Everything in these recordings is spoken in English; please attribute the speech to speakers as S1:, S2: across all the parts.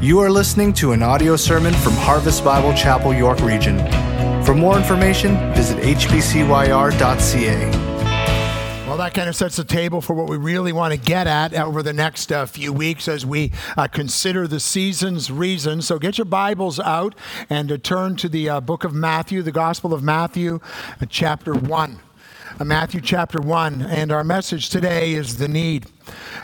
S1: You are listening to an audio sermon from Harvest Bible Chapel, York Region. For more information, visit hbcyr.ca.
S2: Well, that kind of sets the table for what we really want to get at over the next uh, few weeks as we uh, consider the season's reasons. So get your Bibles out and uh, turn to the uh, book of Matthew, the Gospel of Matthew, uh, chapter 1. Uh, Matthew chapter 1. And our message today is the need.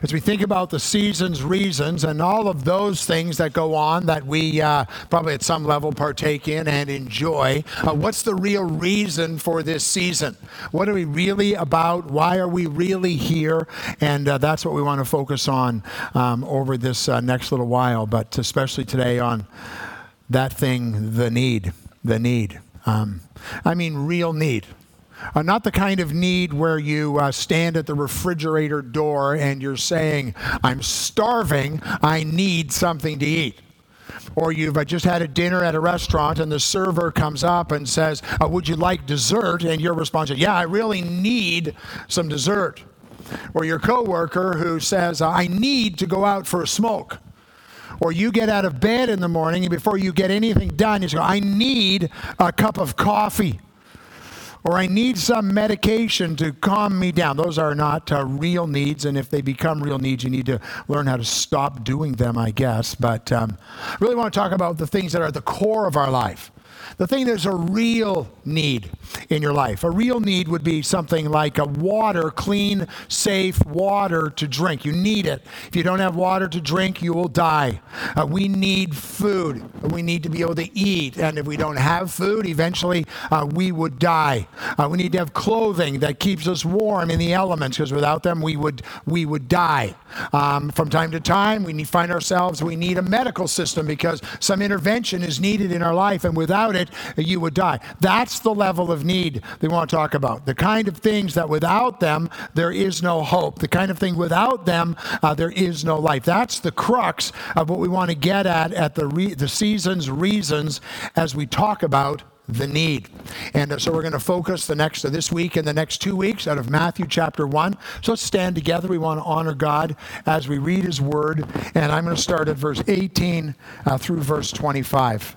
S2: As we think about the season's reasons and all of those things that go on that we uh, probably at some level partake in and enjoy, uh, what's the real reason for this season? What are we really about? Why are we really here? And uh, that's what we want to focus on um, over this uh, next little while, but especially today on that thing, the need. The need. Um, I mean, real need. Uh, not the kind of need where you uh, stand at the refrigerator door and you're saying, I'm starving, I need something to eat. Or you've uh, just had a dinner at a restaurant and the server comes up and says, uh, Would you like dessert? And your response is, Yeah, I really need some dessert. Or your coworker who says, I need to go out for a smoke or you get out of bed in the morning and before you get anything done, you say, I need a cup of coffee or I need some medication to calm me down. Those are not uh, real needs, and if they become real needs, you need to learn how to stop doing them, I guess. But um, I really want to talk about the things that are at the core of our life. The thing that's a real need in your life. A real need would be something like a water, clean, safe water to drink. You need it. If you don't have water to drink, you will die. Uh, we need food. We need to be able to eat. And if we don't have food, eventually uh, we would die. Uh, we need to have clothing that keeps us warm in the elements because without them we would, we would die. Um, from time to time, we need, find ourselves, we need a medical system because some intervention is needed in our life. And without it, it, you would die. That's the level of need they want to talk about. The kind of things that without them, there is no hope. The kind of thing without them, uh, there is no life. That's the crux of what we want to get at at the, re- the season's reasons as we talk about the need. And uh, so we're going to focus the next this week and the next two weeks out of Matthew chapter 1. So let's stand together. We want to honor God as we read his word. And I'm going to start at verse 18 uh, through verse 25.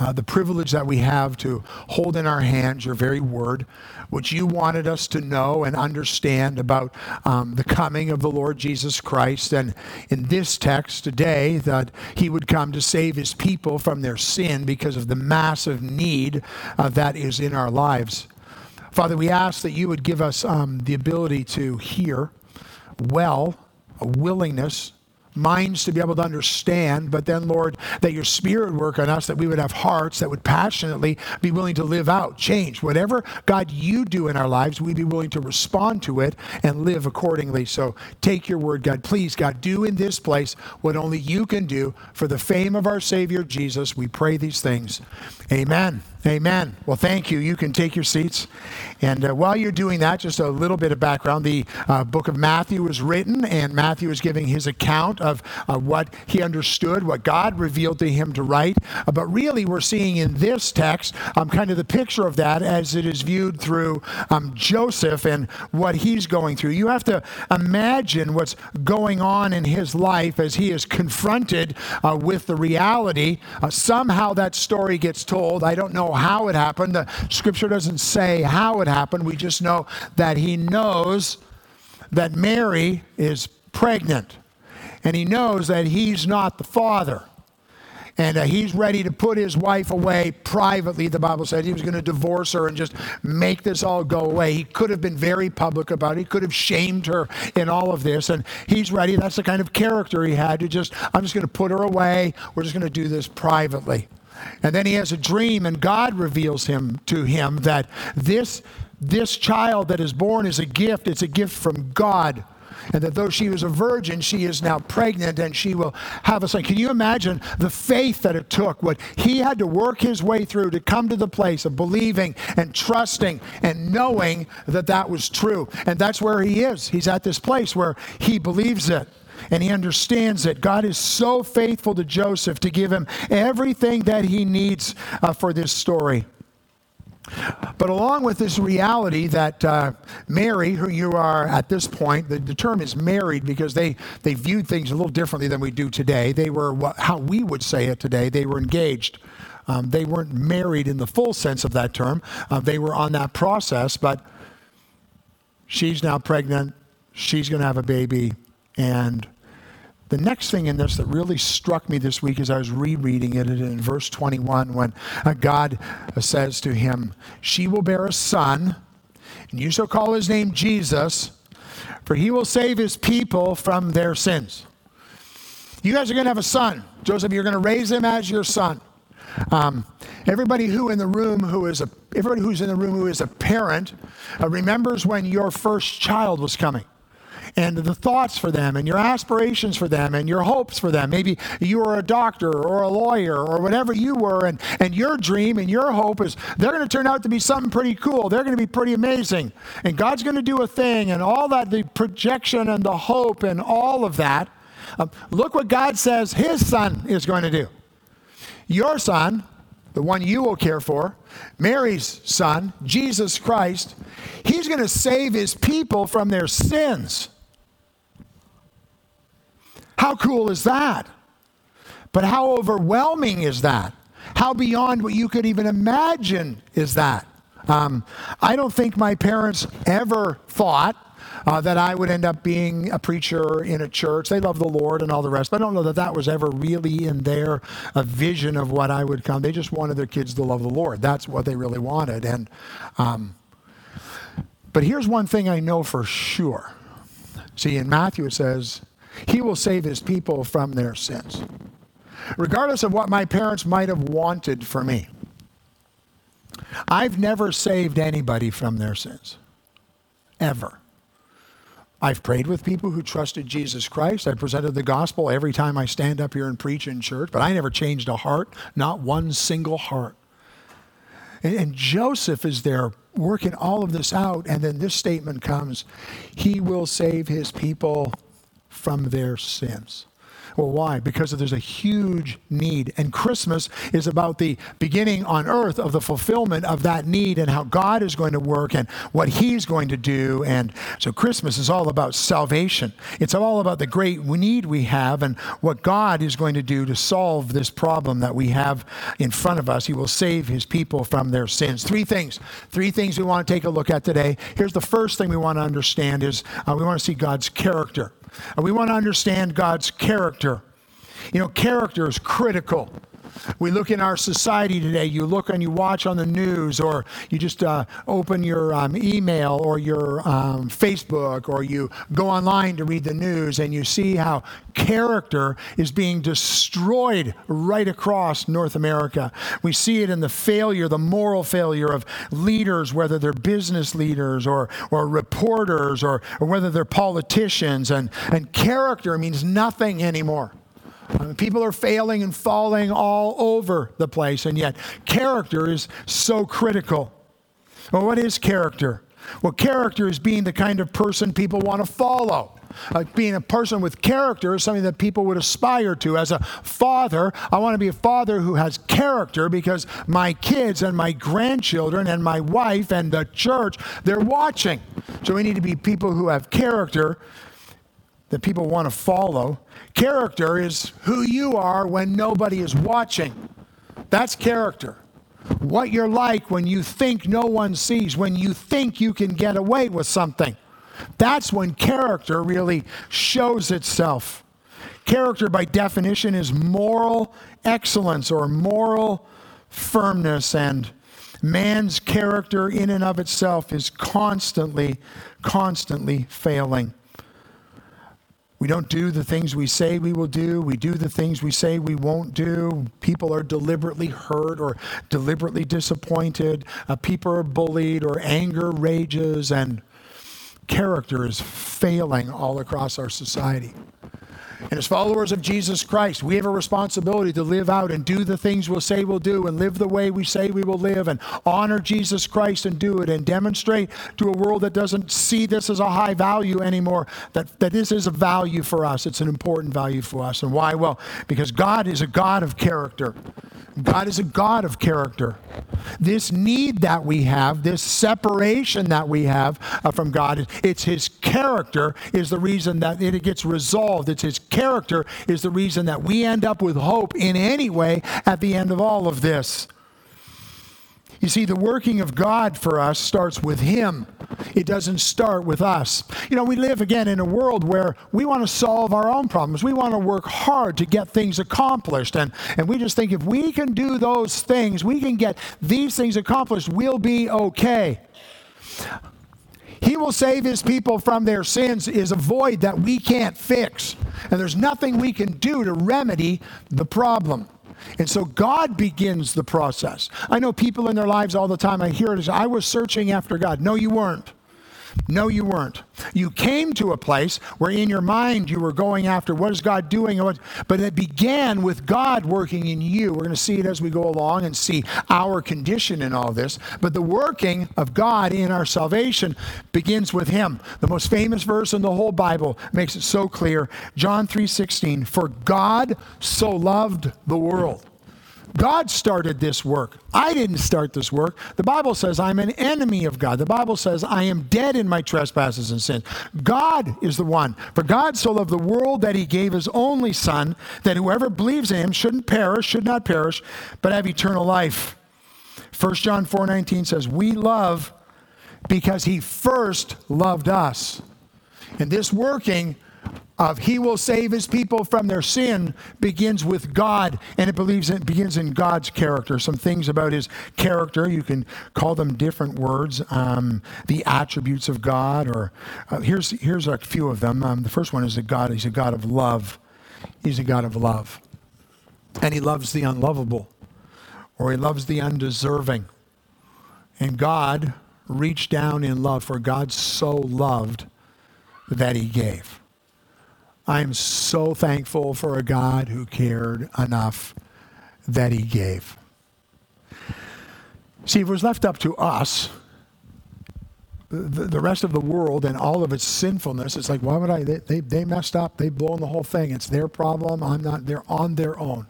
S2: uh, the privilege that we have to hold in our hands your very word, which you wanted us to know and understand about um, the coming of the Lord Jesus Christ. And in this text today, that he would come to save his people from their sin because of the massive need uh, that is in our lives. Father, we ask that you would give us um, the ability to hear well, a willingness minds to be able to understand, but then, Lord, that your spirit work on us, that we would have hearts that would passionately be willing to live out, change. Whatever, God, you do in our lives, we'd be willing to respond to it and live accordingly. So take your word, God. Please, God, do in this place what only you can do for the fame of our Savior Jesus. We pray these things. Amen. Amen. Well, thank you. You can take your seats. And uh, while you're doing that, just a little bit of background. The uh, book of Matthew was written, and Matthew is giving his account of uh, what he understood, what God revealed to him to write. Uh, but really, we're seeing in this text um, kind of the picture of that as it is viewed through um, Joseph and what he's going through. You have to imagine what's going on in his life as he is confronted uh, with the reality. Uh, somehow that story gets told. I don't know how it happened. The scripture doesn't say how it happened. We just know that he knows that Mary is pregnant, and he knows that he's not the father and uh, he's ready to put his wife away privately. The Bible said he was going to divorce her and just make this all go away. He could have been very public about it. He could have shamed her in all of this, and he's ready. That's the kind of character he had to just, I'm just going to put her away. We're just going to do this privately. And then he has a dream, and God reveals him to him that this this child that is born is a gift. It's a gift from God and that though she was a virgin, she is now pregnant and she will have a son. Can you imagine the faith that it took, what he had to work his way through to come to the place of believing and trusting and knowing that that was true? And that's where he is. He's at this place where he believes it and he understands it. God is so faithful to Joseph to give him everything that he needs uh, for this story. But along with this reality that uh, Mary, who you are at this point, the, the, term is married because they, they viewed things a little differently than we do today. They were, what, how we would say it today, they were engaged. Um, they weren't married in the full sense of that term. Uh, they were on that process, but she's now pregnant. She's going to have a baby. And the next thing in this that really struck me this week as I was rereading it in verse 21 when uh, God says to him, She will bear a son, and you shall call his name Jesus, for he will save his people from their sins. You guys are going to have a son. Joseph, you're going to raise him as your son. Um, everybody who in the room who is a everybody who's in the room who is a parent uh, remembers when your first child was coming and the thoughts for them and your aspirations for them and your hopes for them. Maybe you were a doctor or a lawyer or whatever you were, and, and your dream and your hope is they're going to turn out to be something pretty cool. They're going to be pretty amazing. And God's going to do a thing, and all that, the projection and the hope and all of that. Uh, look what God says His Son is going to do. Your Son, the one you will care for, Mary's Son, Jesus Christ, He's going to save His people from their sins. How cool is that? But how overwhelming is that? How beyond what you could even imagine is that? Um, I don't think my parents ever thought uh, that I would end up being a preacher in a church. They love the Lord and all the rest. But I don't know that that was ever really in their uh, vision of what I would come. They just wanted their kids to love the Lord. That's what they really wanted. And um, but here's one thing I know for sure. See, in Matthew it says, he will save his people from their sins. Regardless of what my parents might have wanted for me, I've never saved anybody from their sins. Ever. I've prayed with people who trusted Jesus Christ. I presented the gospel every time I stand up here and preach in church, but I never changed a heart, not one single heart. And, and, Joseph is there working all of this out, and then this statement comes He will save his people from their sins. Well, why? Because there's a huge need. And Christmas is about the beginning on earth of the fulfillment of that need and how God is going to work and what He's going to do. And so Christmas is all about salvation. It's all about the great need we have and what God is going to do to solve this problem that we have in front of us. He will save His people from their sins. Three things. Three things we want to take a look at today. Here's the first thing we want to understand is uh, we want to see God's character. And we want to understand God's character. You know, character is critical. We look in our society today, you look and you watch on the news, or you just uh, open your um, email or your um, Facebook, or you go online to read the news, and you see how character is being destroyed right across North America. We see it in the failure, the moral failure of leaders, whether they're business leaders or, or reporters or, or whether they're politicians. And, and character means nothing anymore. I mean, people are failing and falling all over the place, and yet character is so critical. Well, what is character? Well, character is being the kind of person people want to follow. Like being a person with character is something that people would aspire to. As a father, I want to be a father who has character because my kids and my grandchildren and my wife and the church, they're watching. So we need to be people who have character that people want to follow. Character is who you are when nobody is watching. That's character. What you're like when you think no one sees, when you think you can get away with something. That's when character really shows itself. Character, by definition, is moral excellence or moral firmness, and man's character, in and of itself, is constantly, constantly failing. We don't do the things we say we will do. We do the things we say we won't do. People are deliberately hurt or deliberately disappointed. Uh, people are bullied or anger rages, and character is failing all across our society. And as followers of Jesus Christ, we have a responsibility to live out and do the things we'll say we'll do and live the way we say we will live and honor Jesus Christ and do it and demonstrate to a world that doesn't see this as a high value anymore that, that this is a value for us. It's an important value for us. And why? Well, because God is a God of character. God is a God of character. This need that we have, this separation that we have uh, from God, it's His character is the reason that it gets resolved. It's His character is the reason that we end up with hope in any way at the end of all of this. You see, the working of God for us starts with Him. It doesn't start with us. You know, we live again in a world where we want to solve our own problems. We want to work hard to get things accomplished. And, and we just think if we can do those things, we can get these things accomplished, we'll be okay. He will save his people from their sins is a void that we can't fix. And there's nothing we can do to remedy the problem. And so God begins the process. I know people in their lives all the time, I hear it as, I was searching after God. No, you weren't. No, you weren't. You came to a place where in your mind you were going after what is God doing, but it began with God working in you. We're going to see it as we go along and see our condition in all this. But the working of God in our salvation begins with Him. The most famous verse in the whole Bible makes it so clear. John 3:16. For God so loved the world God started this work. I didn't start this work. The Bible says I'm an enemy of God. The Bible says I am dead in my trespasses and sins. God is the one. For God so loved the world that he gave his only Son, that whoever believes in him shouldn't perish, should not perish, but have eternal life. 1 John 4:19 says, "We love because he first loved us." And this working of he will save his people from their sin begins with God, and it believes it begins in God's character. Some things about his character, you can call them different words, um, the attributes of God, or uh, here's, here's a few of them. Um, the first one is that God, he's a God of love. He's a God of love. And he loves the unlovable, or he loves the undeserving. And God reached down in love, for God so loved that he gave. I'm so thankful for a God who cared enough that he gave. See, if it was left up to us, the, the rest of the world and all of its sinfulness, it's like, why would I? They, they, they messed up. They've blown the whole thing. It's their problem. I'm not. They're on their own.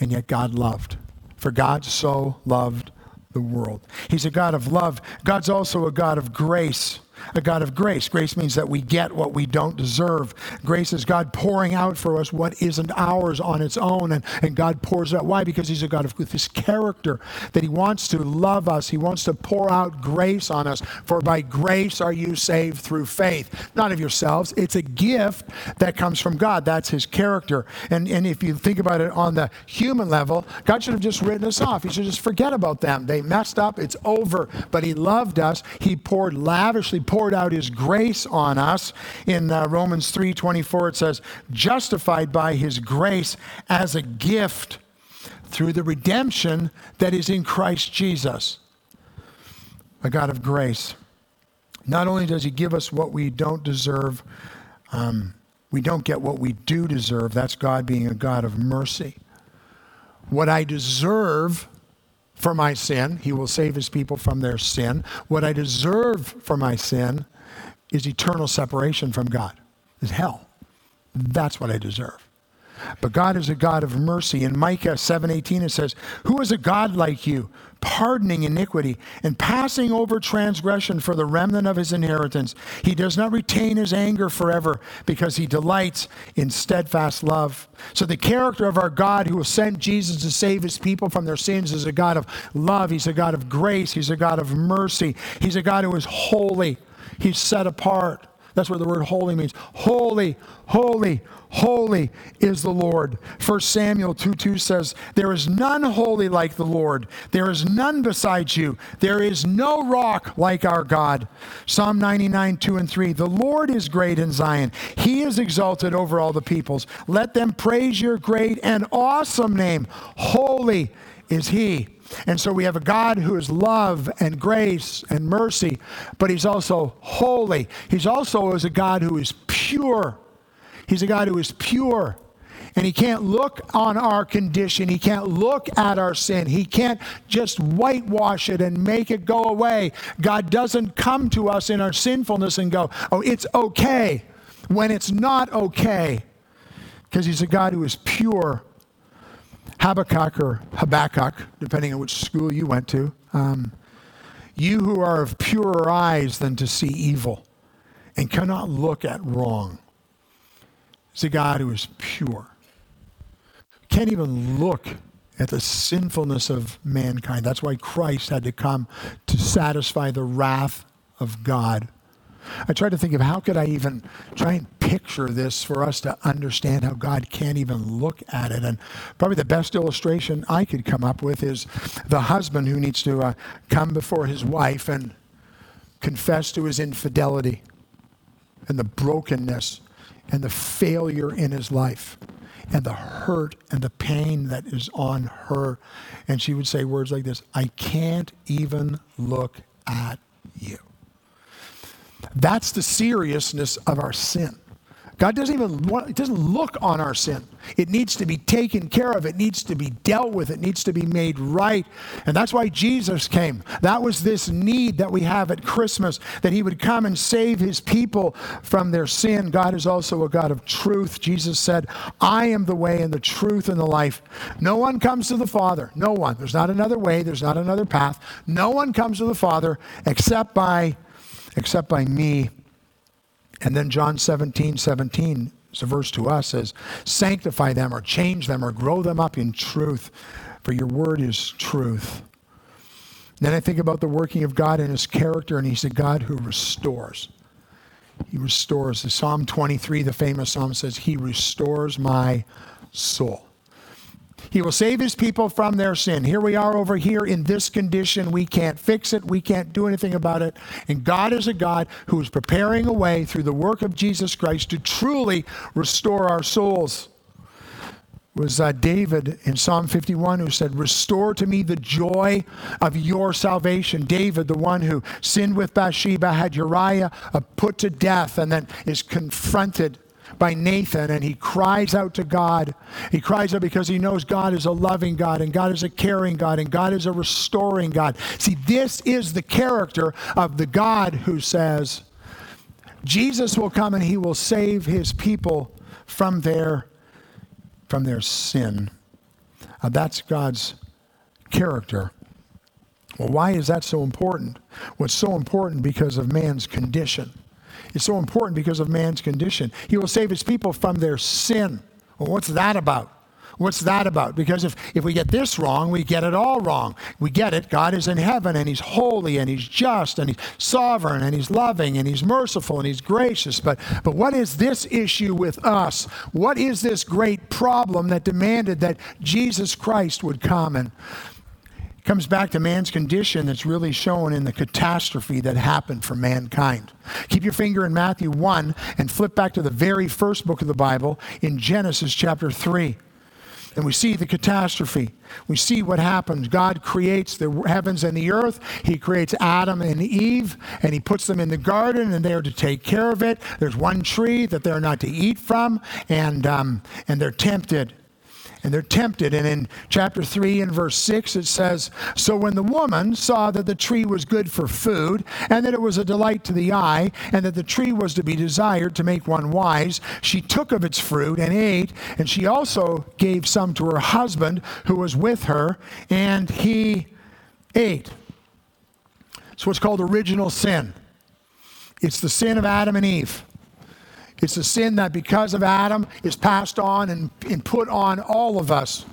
S2: And yet God loved. For God so loved the world. He's a God of love. God's also a God of grace a God of grace. Grace means that we get what we don't deserve. Grace is God pouring out for us what isn't ours on its own. And, and God pours out. Why? Because He's a God of with His character, that He wants to love us. He wants to pour out grace on us. For by grace are you saved through faith, not of yourselves. It's a gift that comes from God. That's His character. And, and if you think about it on the human level, God should have just written us off. He should just forget about them. They messed up. It's over. But He loved us. He poured lavishly poured out his grace on us. In uh, Romans 3:24 it says, "Justified by his grace as a gift through the redemption that is in Christ Jesus." A God of grace. Not only does he give us what we don't deserve, um, we don't get what we do deserve. That's God being a God of mercy. What I deserve for my sin. He will save his people from their sin. What I deserve for my sin is eternal separation from God, is hell. That's what I deserve. But God is a God of mercy. In Micah 7:18 it says, "Who is a God like you, pardoning iniquity and passing over transgression for the remnant of his inheritance? He does not retain his anger forever because he delights in steadfast love." So the character of our God who sent Jesus to save his people from their sins is a God of love, he's a God of grace, he's a God of mercy. He's a God who is holy. He's set apart. That's what the word holy means. Holy, holy, holy is the Lord. 1 Samuel 2 2 says, There is none holy like the Lord. There is none besides you. There is no rock like our God. Psalm 99 2 and 3 The Lord is great in Zion. He is exalted over all the peoples. Let them praise your great and awesome name. Holy is He. And so we have a God who is love and grace and mercy, but he's also holy. He's also is a God who is pure. He's a God who is pure. And he can't look on our condition. He can't look at our sin. He can't just whitewash it and make it go away. God doesn't come to us in our sinfulness and go, oh, it's okay, when it's not okay. Because he's a God who is pure Habakkuk or Habakkuk, depending on which school you went to, um, you who are of purer eyes than to see evil and cannot look at wrong. It's a God who is pure. Can't even look at the sinfulness of mankind. That's why Christ had to come to satisfy the wrath of God I tried to think of how could I even try and picture this for us to understand how God can't even look at it. And probably the best illustration I could come up with is the husband who needs to uh, come before his wife and confess to his infidelity and the brokenness and the failure in his life and the hurt and the pain that is on her. And she would say words like this I can't even look at you. That's the seriousness of our sin. God doesn't even want, it doesn't look on our sin. It needs to be taken care of. It needs to be dealt with. It needs to be made right. And that's why Jesus came. That was this need that we have at Christmas that he would come and save his people from their sin. God is also a God of truth. Jesus said, I am the way and the truth and the life. No one comes to the Father. No one. There's not another way. There's not another path. No one comes to the Father except by except by me. And then John 17, 17 is a verse to us says, Sanctify them or change them or grow them up in truth, for your word is truth. then I think about the working of God in his character, and he's a God who restores. He restores. The Psalm 23, the famous psalm says, He restores my soul. He will save his people from their sin. Here we are over here in this condition. We can't fix it. We can't do anything about it. And God is a God who is preparing a way through the work of Jesus Christ to truly restore our souls. It was uh, David in Psalm 51 who said, Restore to me the joy of your salvation. David, the one who sinned with Bathsheba, had Uriah uh, put to death and then is confronted by Nathan and he cries out to God. He cries out because he knows God is a loving God and God is a caring God and God is a restoring God. See, this is the character of the God who says, Jesus will come and he will save his people from their, from their sin. Uh, that's God's character. Well, why is that so important? Well, so important because of man's condition is so important because of man's condition. He will save his people from their sin. Well, what's that about? What's that about? Because if, if we get this wrong, we get it all wrong. We get it. God is in heaven and He's holy and He's just and He's sovereign and He's loving and He's merciful and He's gracious. But, but what is this issue with us? What is this great problem that demanded that Jesus Christ would come? And comes back to man's condition that's really shown in the catastrophe that happened for mankind. Keep your finger in Matthew 1 and flip back to the very first book of the Bible in Genesis chapter 3. And we see the catastrophe. We see what happens. God creates the heavens and the earth. He creates Adam and Eve, and He puts them in the garden, and they're to take care of it. There's one tree that they're not to eat from, and, um, and they're tempted and they're tempted. And in chapter 3 and verse 6, it says So when the woman saw that the tree was good for food, and that it was a delight to the eye, and that the tree was to be desired to make one wise, she took of its fruit and ate, and she also gave some to her husband who was with her, and he ate. It's what's called original sin. It's the sin of Adam and Eve. It's a sin that because of Adam is passed on and, and put on all of us.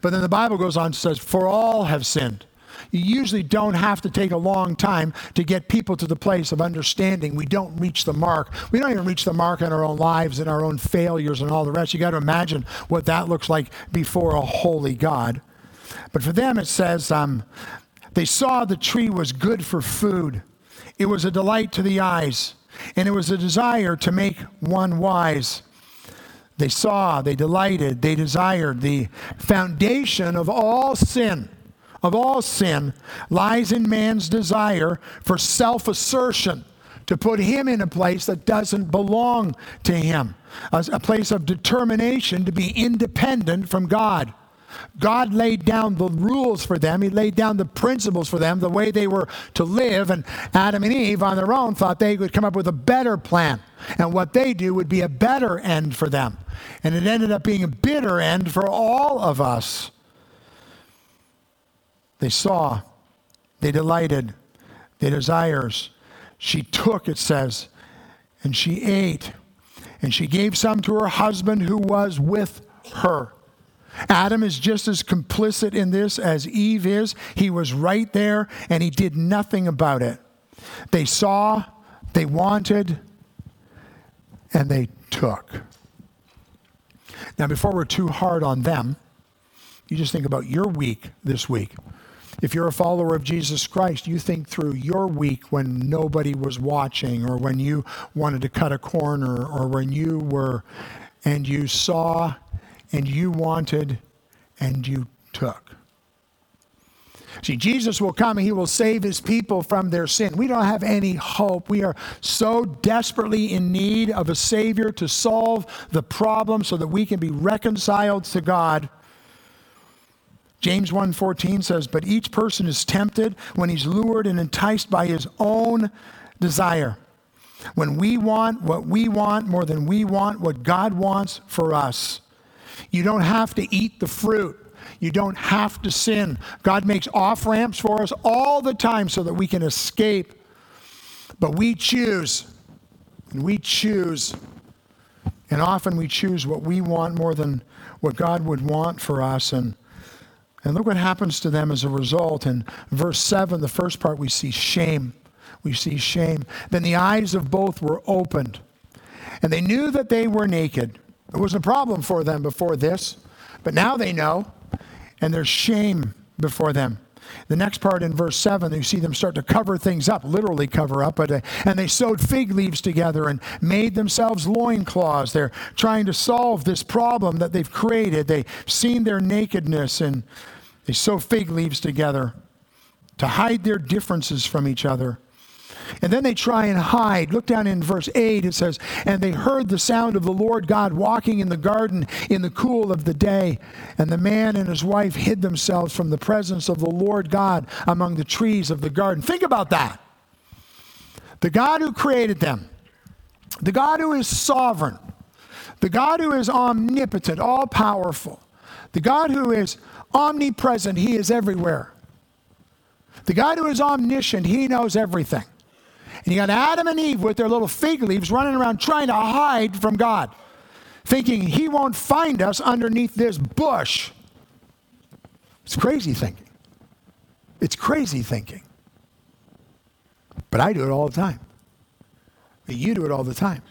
S2: But then the Bible goes on and says, For all have sinned. You usually don't have to take a long time to get people to the place of understanding. We don't reach the mark. We don't even reach the mark in our own lives and our own failures and all the rest. You got to imagine what that looks like before a holy God. But for them, it says um, they saw the tree was good for food, it was a delight to the eyes, and it was a desire to make one wise. They saw, they delighted, they desired. The foundation of all sin, of all sin, lies in man's desire for self assertion, to put him in a place that doesn't belong to him, a, a place of determination to be independent from God. God laid down the rules for them. He laid down the principles for them, the way they were to live. And Adam and Eve, on their own, thought they would come up with a better plan. And what they do would be a better end for them. And it ended up being a bitter end for all of us. They saw, they delighted, their desires. She took, it says, and she ate. And she gave some to her husband who was with her. Adam is just as complicit in this as Eve is. He was right there and he did nothing about it. They saw, they wanted, and they took. Now, before we're too hard on them, you just think about your week this week. If you're a follower of Jesus Christ, you think through your week when nobody was watching, or when you wanted to cut a corner, or when you were and you saw and you wanted and you took. See, Jesus will come and he will save his people from their sin. We don't have any hope. We are so desperately in need of a Savior to solve the problem so that we can be reconciled to God. James 1:14 says, "But each person is tempted when he's lured and enticed by his own desire." When we want what we want more than we want what God wants for us. You don't have to eat the fruit. You don't have to sin. God makes off ramps for us all the time so that we can escape. But we choose. And we choose. And often we choose what we want more than what God would want for us. And, and look what happens to them as a result. In verse 7, the first part, we see shame. We see shame. Then the eyes of both were opened, and they knew that they were naked. It wasn't a problem for them before this, but now they know, and there's shame before them. The next part in verse 7, you see them start to cover things up, literally cover up, but, uh, and they sewed fig leaves together and made themselves loincloths. They're trying to solve this problem that they've created. They've seen their nakedness and they sew fig leaves together to hide their differences from each other. And then they try and hide. Look down in verse 8, it says, And they heard the sound of the Lord God walking in the garden in the cool of the day. And the man and his wife hid themselves from the presence of the Lord God among the trees of the garden. Think about that. The God who created them, the God who is sovereign, the God who is omnipotent, all powerful, the God who is omnipresent, He is everywhere. The God who is omniscient, He knows everything. And you got Adam and Eve with their little fig leaves running around trying to hide from God, thinking he won't find us underneath this bush. It's crazy thinking. It's crazy thinking. But I do it all the time. You do it all the time.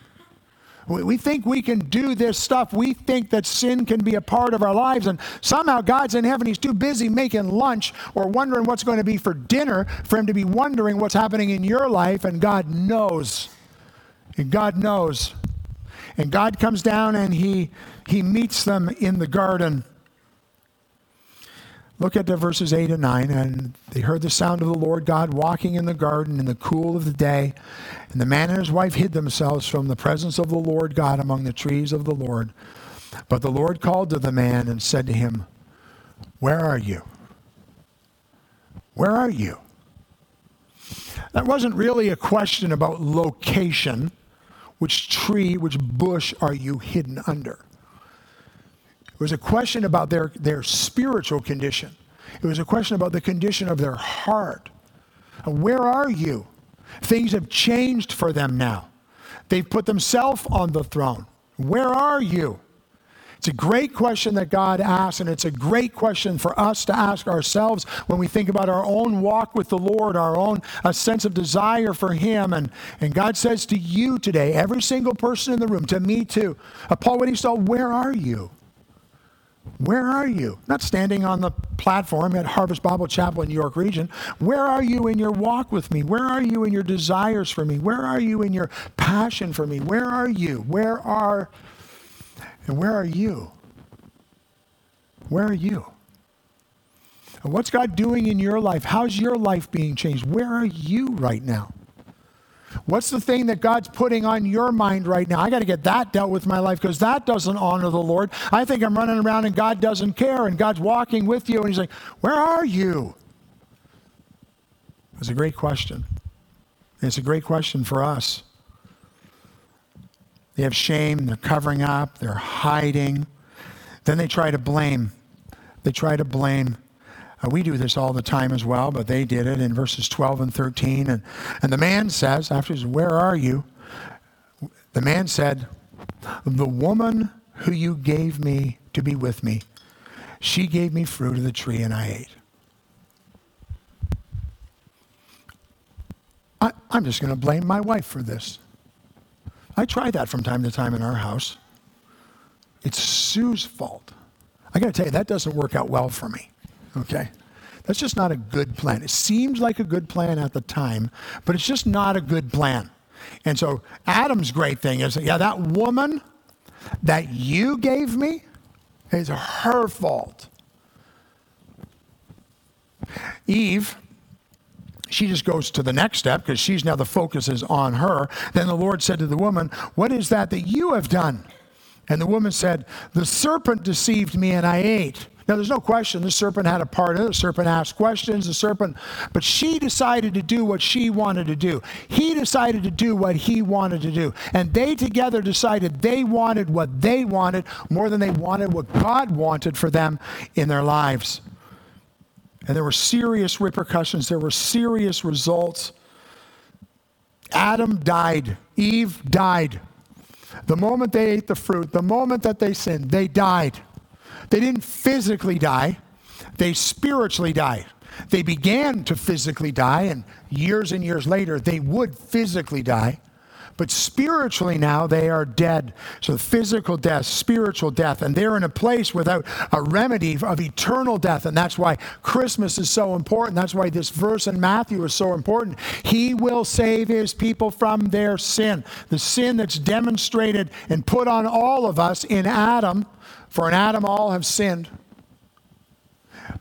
S2: We think we can do this stuff. We think that sin can be a part of our lives. And somehow God's in heaven. He's too busy making lunch or wondering what's going to be for dinner for him to be wondering what's happening in your life. And God knows. And God knows. And God comes down and he, he meets them in the garden. Look at the verses 8 and 9. And they heard the sound of the Lord God walking in the garden in the cool of the day. And the man and his wife hid themselves from the presence of the Lord God among the trees of the Lord. But the Lord called to the man and said to him, Where are you? Where are you? That wasn't really a question about location. Which tree, which bush are you hidden under? It was a question about their, their spiritual condition. It was a question about the condition of their heart. Where are you? Things have changed for them now. They've put themselves on the throne. Where are you? It's a great question that God asks, and it's a great question for us to ask ourselves when we think about our own walk with the Lord, our own a sense of desire for Him. And, and God says to you today, every single person in the room, to me too, Paul Whitty Stall, where are you? Where are you? Not standing on the platform at Harvest Bible Chapel in New York region. Where are you in your walk with me? Where are you in your desires for me? Where are you in your passion for me? Where are you? Where are and where are you? Where are you? And what's God doing in your life? How's your life being changed? Where are you right now? What's the thing that God's putting on your mind right now? I got to get that dealt with my life because that doesn't honor the Lord. I think I'm running around and God doesn't care and God's walking with you and He's like, Where are you? It's a great question. It's a great question for us. They have shame, they're covering up, they're hiding. Then they try to blame. They try to blame. Uh, we do this all the time as well, but they did it in verses 12 and 13. And, and the man says, after he says, Where are you? The man said, The woman who you gave me to be with me, she gave me fruit of the tree and I ate. I, I'm just going to blame my wife for this. I try that from time to time in our house. It's Sue's fault. I got to tell you, that doesn't work out well for me. Okay? That's just not a good plan. It seems like a good plan at the time, but it's just not a good plan. And so Adam's great thing is, yeah, that woman that you gave me is her fault. Eve, she just goes to the next step because she's now the focus is on her. Then the Lord said to the woman, What is that that you have done? And the woman said, The serpent deceived me and I ate. Now, there's no question the serpent had a part in it. The serpent asked questions, the serpent, but she decided to do what she wanted to do. He decided to do what he wanted to do. And they together decided they wanted what they wanted more than they wanted what God wanted for them in their lives. And there were serious repercussions, there were serious results. Adam died, Eve died. The moment they ate the fruit, the moment that they sinned, they died. They didn't physically die, they spiritually died. They began to physically die, and years and years later, they would physically die. But spiritually now, they are dead. So physical death, spiritual death, and they're in a place without a remedy of eternal death. And that's why Christmas is so important. That's why this verse in Matthew is so important. He will save his people from their sin, the sin that's demonstrated and put on all of us in Adam for in Adam all have sinned,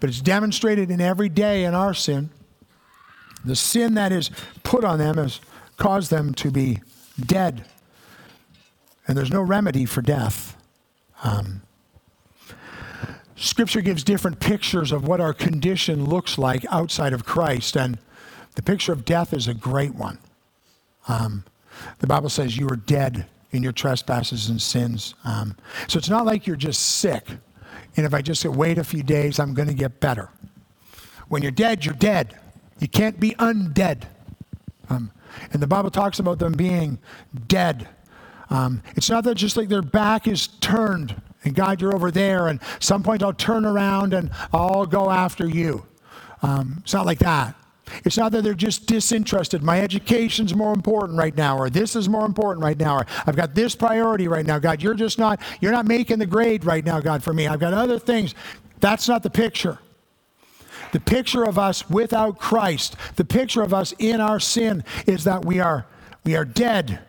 S2: but it's demonstrated in every day in our sin. The sin that is put on them has caused them to be dead. And there's no remedy for death. Um, scripture gives different pictures of what our condition looks like outside of Christ, and the picture of death is a great one. Um, the Bible says you are dead in your trespasses and sins. Um, so it's not like you're just sick. And if I just wait a few days, I'm going to get better. When you're dead, you're dead. You can't be undead. Um, and the Bible talks about them being dead. Um, it's not that just like their back is turned and God, you're over there, and some point I'll turn around and I'll go after you. Um, it's not like that. It's not that they're just disinterested. My education's more important right now, or this is more important right now, or I've got this priority right now. God, you're just not, you're not making the grade right now, God, for me. I've got other things. That's not the picture. The picture of us without Christ, the picture of us in our sin is that we are we are dead.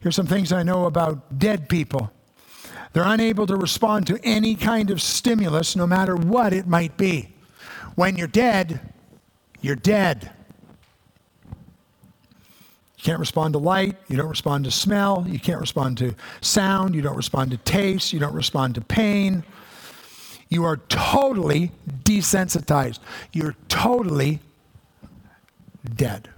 S2: Here's some things I know about dead people. They're unable to respond to any kind of stimulus, no matter what it might be. When you're dead, you're dead. You can't respond to light. You don't respond to smell. You can't respond to sound. You don't respond to taste. You don't respond to pain. You are totally desensitized. You're totally dead.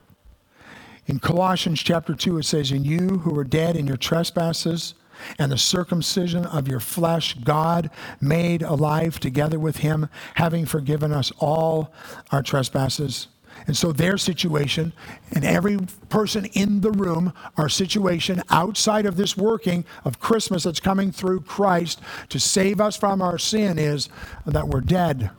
S2: In Colossians chapter 2, it says, In you who were dead in your trespasses and the circumcision of your flesh, God made alive together with him, having forgiven us all our trespasses And so their situation and every person in the room, our situation outside of this working of Christmas that's coming through Christ to save us from our sin is that we're dead.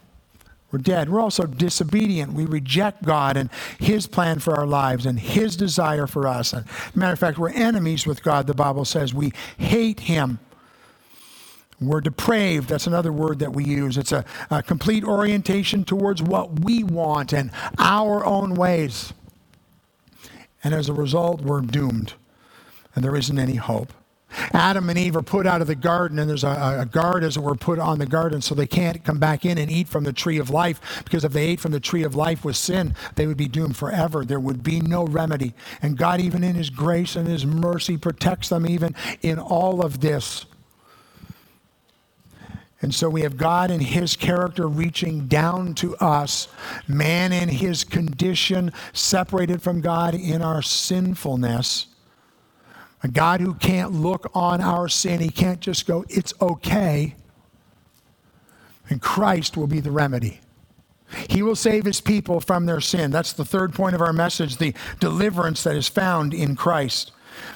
S2: We're dead. We're also disobedient. We reject God and His plan for our lives and His desire for us. And matter of fact, we're enemies with God, the Bible says. We hate Him. We're depraved. That's another word that we use. It's a, a, complete orientation towards what we want and our own ways. And as a result, we're doomed. And there isn't any hope. Adam and Eve are put out of the garden, and there's a, a, guard, as it were, put on the garden so they can't come back in and eat from the tree of life. Because if they ate from the tree of life with sin, they would be doomed forever. There would be no remedy. And God, even in His grace and His mercy, protects them even in all of this. And so we have God in His character reaching down to us, man in his condition, separated from God in our sinfulness. A God who can't look on our sin, He can't just go, it's okay. And Christ will be the remedy. He will save His people from their sin. That's the third point of our message the deliverance that is found in Christ.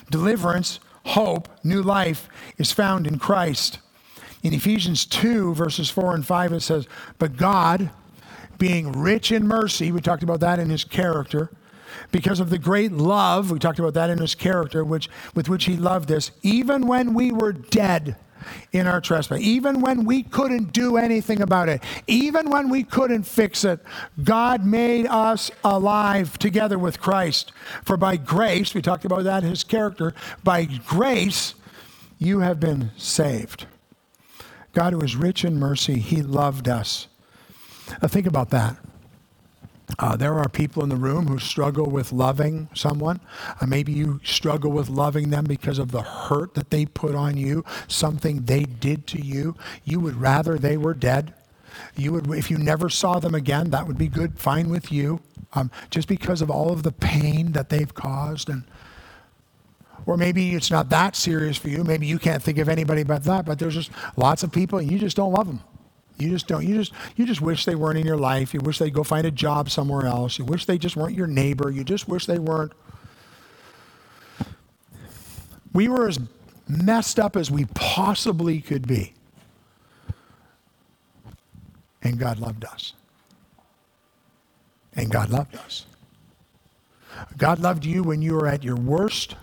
S2: Deliverance, hope, new life is found in Christ. In Ephesians 2, verses 4 and 5, it says, But God, being rich in mercy, we talked about that in his character, because of the great love, we talked about that in his character, which, with which he loved us, even when we were dead in our trespass, even when we couldn't do anything about it, even when we couldn't fix it, God made us alive together with Christ. For by grace, we talked about that in his character, by grace, you have been saved. God, who is rich in mercy, He loved us. Now, think about that. Uh, there are people in the room who struggle with loving someone. Uh, maybe you struggle with loving them because of the hurt that they put on you, something they did to you. You would rather they were dead. You would, if you never saw them again, that would be good, fine with you, um, just because of all of the pain that they've caused and or maybe it's not that serious for you. Maybe you can't think of anybody but that, but there's just lots of people and you just don't love them. You just don't. You just you just wish they weren't in your life. You wish they'd go find a job somewhere else. You wish they just weren't your neighbor. You just wish they weren't. We were as messed up as we possibly could be. And God loved us. And God loved us. God loved you when you were at your worst.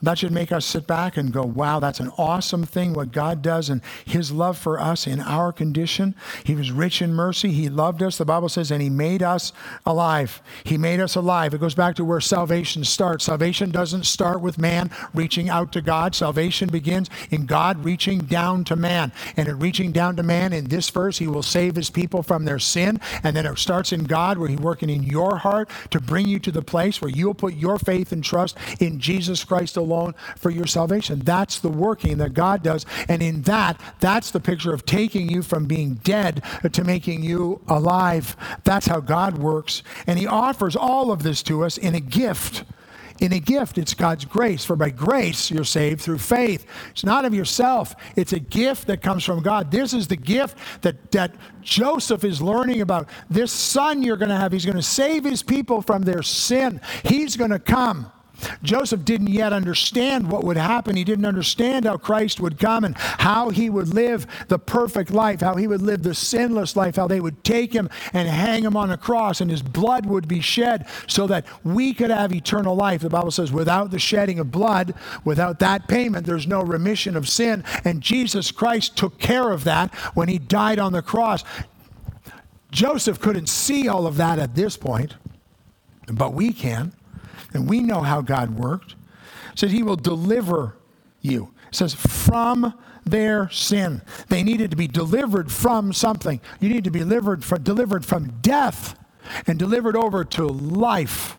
S2: That should make us sit back and go, wow, that's an awesome thing what God does and His love for us in our condition. He was rich in mercy. He loved us. The Bible says, and He made us alive. He made us alive. It goes back to where salvation starts. Salvation doesn't start with man reaching out to God. Salvation begins in God reaching down to man. And in reaching down to man, in this verse, He will save His people from their sin. And then it starts in God, where He's working in your heart to bring you to the place where you'll put your faith and trust in Jesus Christ alone alone for your salvation. That's the working that God does. And in that, that's the picture of taking you from being dead to making you alive. That's how God works. And He offers all of this to us in a gift in a gift. It's God's grace. For by grace you're saved through faith. It's not of yourself, it's a gift that comes from God. This is the gift that, that Joseph is learning about. This son you're going to have, he's going to save his people from their sin. He's going to come. Joseph didn't yet understand what would happen. He didn't understand how Christ would come and how he would live the perfect life, how he would live the sinless life, how they would take him and hang him on a cross and his blood would be shed so that we could have eternal life. The Bible says, without the shedding of blood, without that payment, there's no remission of sin. And Jesus Christ took care of that when he died on the cross. Joseph couldn't see all of that at this point, but we can and we know how God worked. It says he will deliver you. It says from their sin. They needed to be delivered from something. You need to be delivered from, delivered from death and delivered over to life.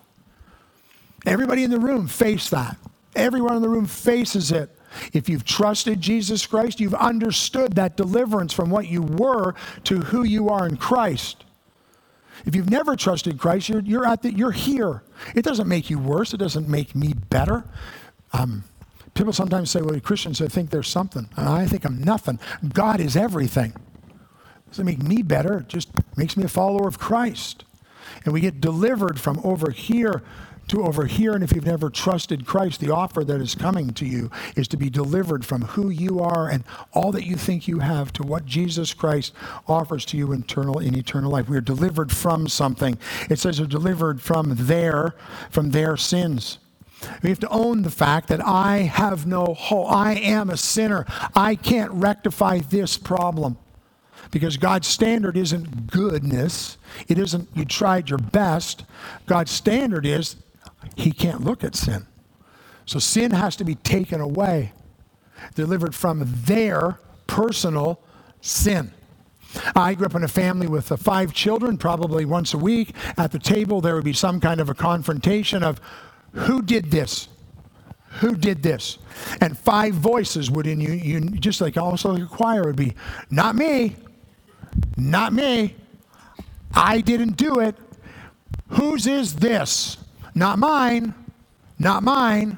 S2: Everybody in the room faced that. Everyone in the room faces it. If you've trusted Jesus Christ, you've understood that deliverance from what you were to who you are in Christ. If you've never trusted Christ, you're, you're, at the, you're here. It doesn't make you worse. It doesn't make me better. Um, people sometimes say, well, Christians, I think there's something. I think I'm nothing. God is everything. It doesn't make me better. It just makes me a follower of Christ. And we get delivered from over here to over here. And if you've never trusted Christ, the offer that is coming to you is to be delivered from who you are and all that you think you have to what Jesus Christ offers to you eternal in eternal life. We are delivered from something. It says we're delivered from their from their sins. We have to own the fact that I have no hope. I am a sinner. I can't rectify this problem because God's standard isn't goodness. It isn't you tried your best. God's standard is he can't look at sin. So sin has to be taken away, delivered from their personal sin. I grew up in a family with uh, five children, probably once a week. At the table, there would be some kind of a confrontation of who did this? Who did this? And five voices would in you, you just like also like a choir would be, not me, not me. I didn't do it. Whose is this? Not mine. Not mine.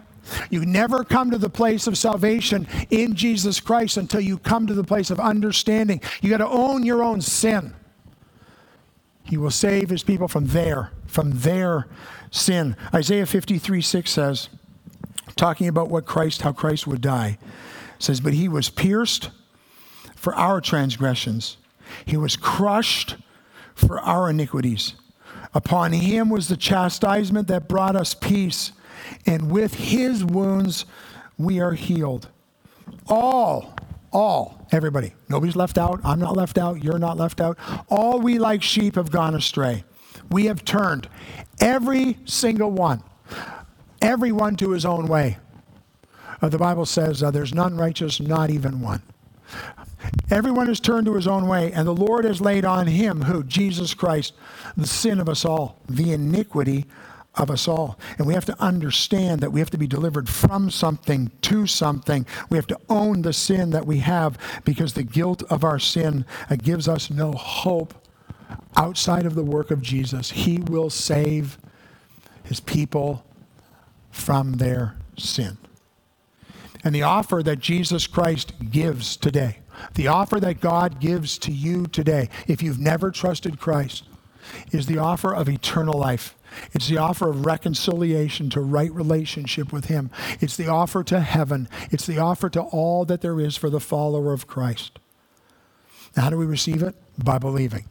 S2: You never come to the place of salvation in Jesus Christ until you come to the place of understanding. You got to own your own sin. He will save his people from there, from their sin. Isaiah 53 6 says, talking about what Christ, how Christ would die, says, But he was pierced for our transgressions, he was crushed for our iniquities. Upon him was the chastisement that brought us peace, and with his wounds we are healed. All, all, everybody, nobody's left out. I'm not left out. You're not left out. All we like sheep have gone astray. We have turned every single one, everyone to his own way. Uh, the Bible says uh, there's none righteous, not even one. Everyone has turned to his own way, and the Lord has laid on him, who? Jesus Christ, the sin of us all, the iniquity of us all. And we have to understand that we have to be delivered from something to something. We have to own the sin that we have because the guilt of our sin uh, gives us no hope outside of the work of Jesus. He will save his people from their sin. And the offer that Jesus Christ gives today the offer that God gives to you today, if you've never trusted Christ, is the offer of eternal life. It's the offer of reconciliation to right relationship with Him. It's the offer to heaven. It's the offer to all that there is for the follower of Christ. Now, how do we receive it? By believing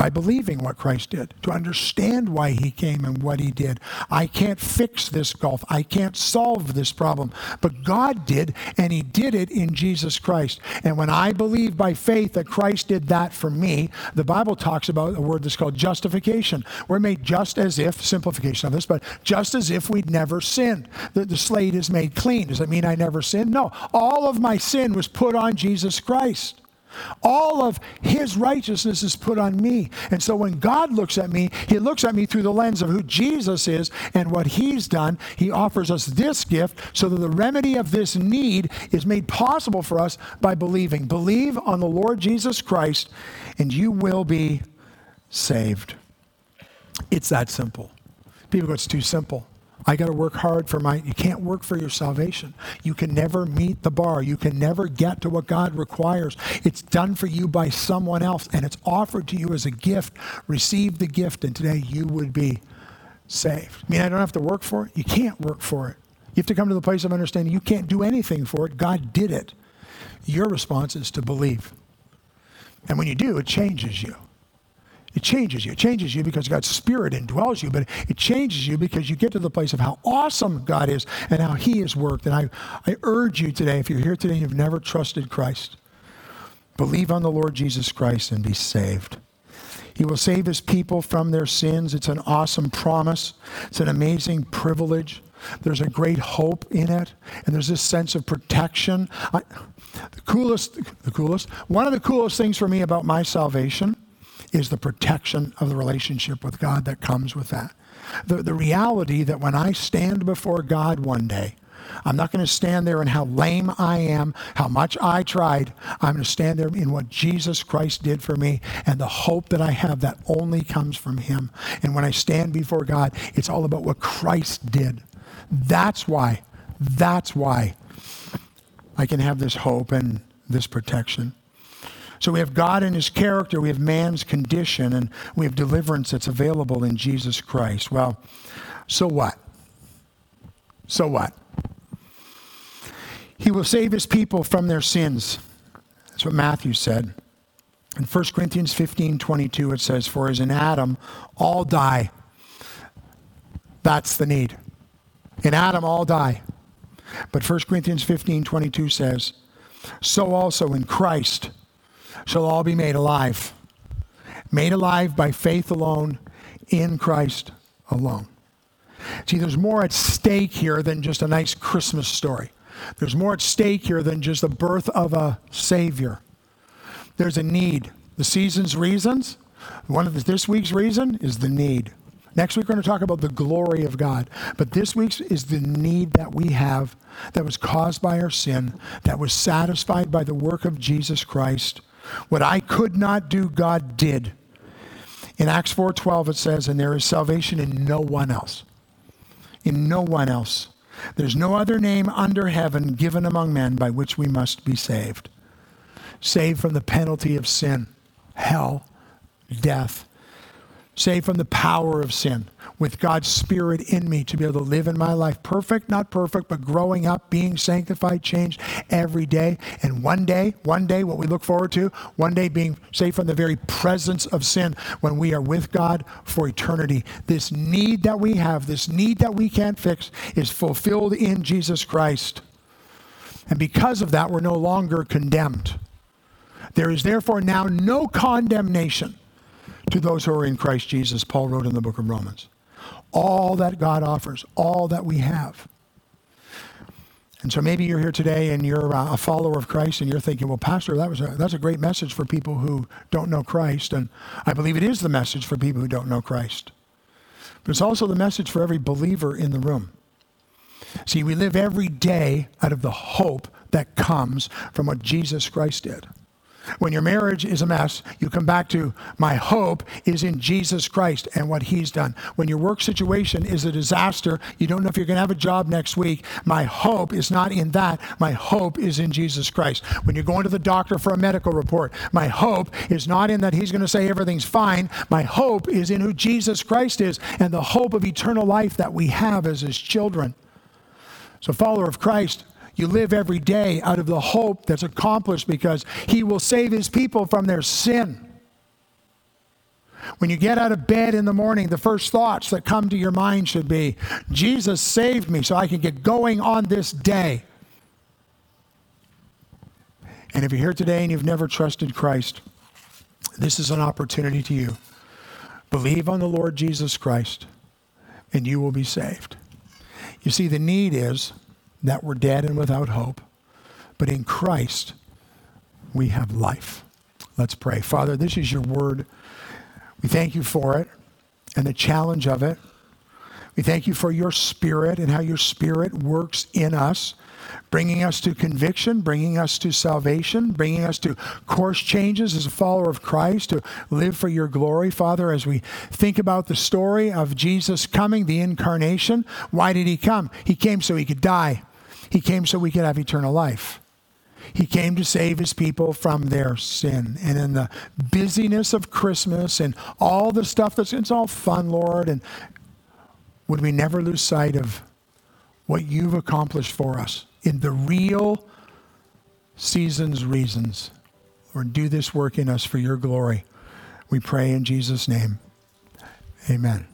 S2: by believing what Christ did, to understand why he came and what he did. I can't fix this gulf. I can't solve this problem. But God did, and he did it in Jesus Christ. And when I believe by faith that Christ did that for me, the Bible talks about a word that's called justification. We're made just as if, simplification of this, but just as if we'd never sinned. The, the slate is made clean. Does that mean I never sinned? No. All of my sin was put on Jesus Christ. All of his righteousness is put on me. And so when God looks at me, he looks at me through the lens of who Jesus is and what he's done. He offers us this gift so that the remedy of this need is made possible for us by believing. Believe on the Lord Jesus Christ, and you will be saved. It's that simple. People go, it's too simple. I got to work hard for my. You can't work for your salvation. You can never meet the bar. You can never get to what God requires. It's done for you by someone else, and it's offered to you as a gift. Receive the gift, and today you would be saved. I mean, I don't have to work for it. You can't work for it. You have to come to the place of understanding you can't do anything for it. God did it. Your response is to believe. And when you do, it changes you. It changes you. It changes you because God's Spirit indwells you, but it changes you because you get to the place of how awesome God is and how He has worked. And I, I urge you today, if you're here today and you've never trusted Christ, believe on the Lord Jesus Christ and be saved. He will save His people from their sins. It's an awesome promise, it's an amazing privilege. There's a great hope in it, and there's this sense of protection. I, the coolest, the coolest, one of the coolest things for me about my salvation is the protection of the relationship with God that comes with that. The, the reality that when I stand before God one day, I'm not going to stand there in how lame I am, how much I tried. I'm going to stand there in what Jesus Christ did for me and the hope that I have that only comes from Him. And when I stand before God, it's all about what Christ did. That's why, that's why I can have this hope and this protection. So we have God and his character, we have man's condition, and we have deliverance that's available in Jesus Christ. Well, so what? So what? He will save his people from their sins. That's what Matthew said. In 1 Corinthians 15 22, it says, For as in Adam all die, that's the need. In Adam all die. But 1 Corinthians 15 22 says, So also in Christ shall all be made alive. Made alive by faith alone, in Christ alone. See, there's more at stake here than just a nice Christmas story. There's more at stake here than just the birth of a Savior. There's a need. The season's reasons, one of this week's reason is the need. Next week, we're going to talk about the glory of God. But this week's is the need that we have that was caused by our sin, that was satisfied by the work of Jesus Christ. What I could not do, God did. In Acts 4:12 it says, "And there is salvation in no one else." In no one else. There's no other name under heaven given among men by which we must be saved. Saved from the penalty of sin, hell, death. Saved from the power of sin with God's Spirit in me to be able to live in my life. Perfect, not perfect, but growing up, being sanctified, changed every day. And one day, one day, what we look forward to, one day being saved from the very presence of sin when we are with God for eternity. This need that we have, this need that we can't fix, is fulfilled in Jesus Christ. And because of that, we're no longer condemned. There is therefore now no condemnation to those who are in Christ Jesus, Paul wrote in the book of Romans all that God offers, all that we have. And so maybe you're here today and you're a follower of Christ and you're thinking, well, Pastor, that was a, that's a great message for people who don't know Christ. And I believe it is the message for people who don't know Christ. But it's also the message for every believer in the room. See, we live every day out of the hope that comes from what Jesus Christ did. When your marriage is a mess, you come back to my hope is in Jesus Christ and what he's done. When your work situation is a disaster, you don't know if you're going to have a job next week, my hope is not in that. My hope is in Jesus Christ. When you're going to the doctor for a medical report, my hope is not in that he's going to say everything's fine. My hope is in who Jesus Christ is and the hope of eternal life that we have as his children. So, follower of Christ, you live every day out of the hope that's accomplished because He will save His people from their sin. When you get out of bed in the morning, the first thoughts that come to your mind should be Jesus saved me so I can get going on this day. And if you're here today and you've never trusted Christ, this is an opportunity to you. Believe on the Lord Jesus Christ, and you will be saved. You see, the need is that we're dead and without hope. But in Christ, we have life. Let's pray. Father, this is your word. We thank you for it and the challenge of it. We thank you for your spirit and how your spirit works in us bringing us to conviction, bringing us to salvation, bringing us to course changes as a follower of Christ, to live for your glory, Father, as we think about the story of Jesus coming, the incarnation. Why did he come? He came so he could die, he came so we could have eternal life. He came to save his people from their sin. And in the busyness of Christmas and all the stuff that's, it's all fun, Lord. And would we never lose sight of what you've accomplished for us? in the real season's reasons. Lord, do this work in us for your glory. We pray in Jesus' name. Amen.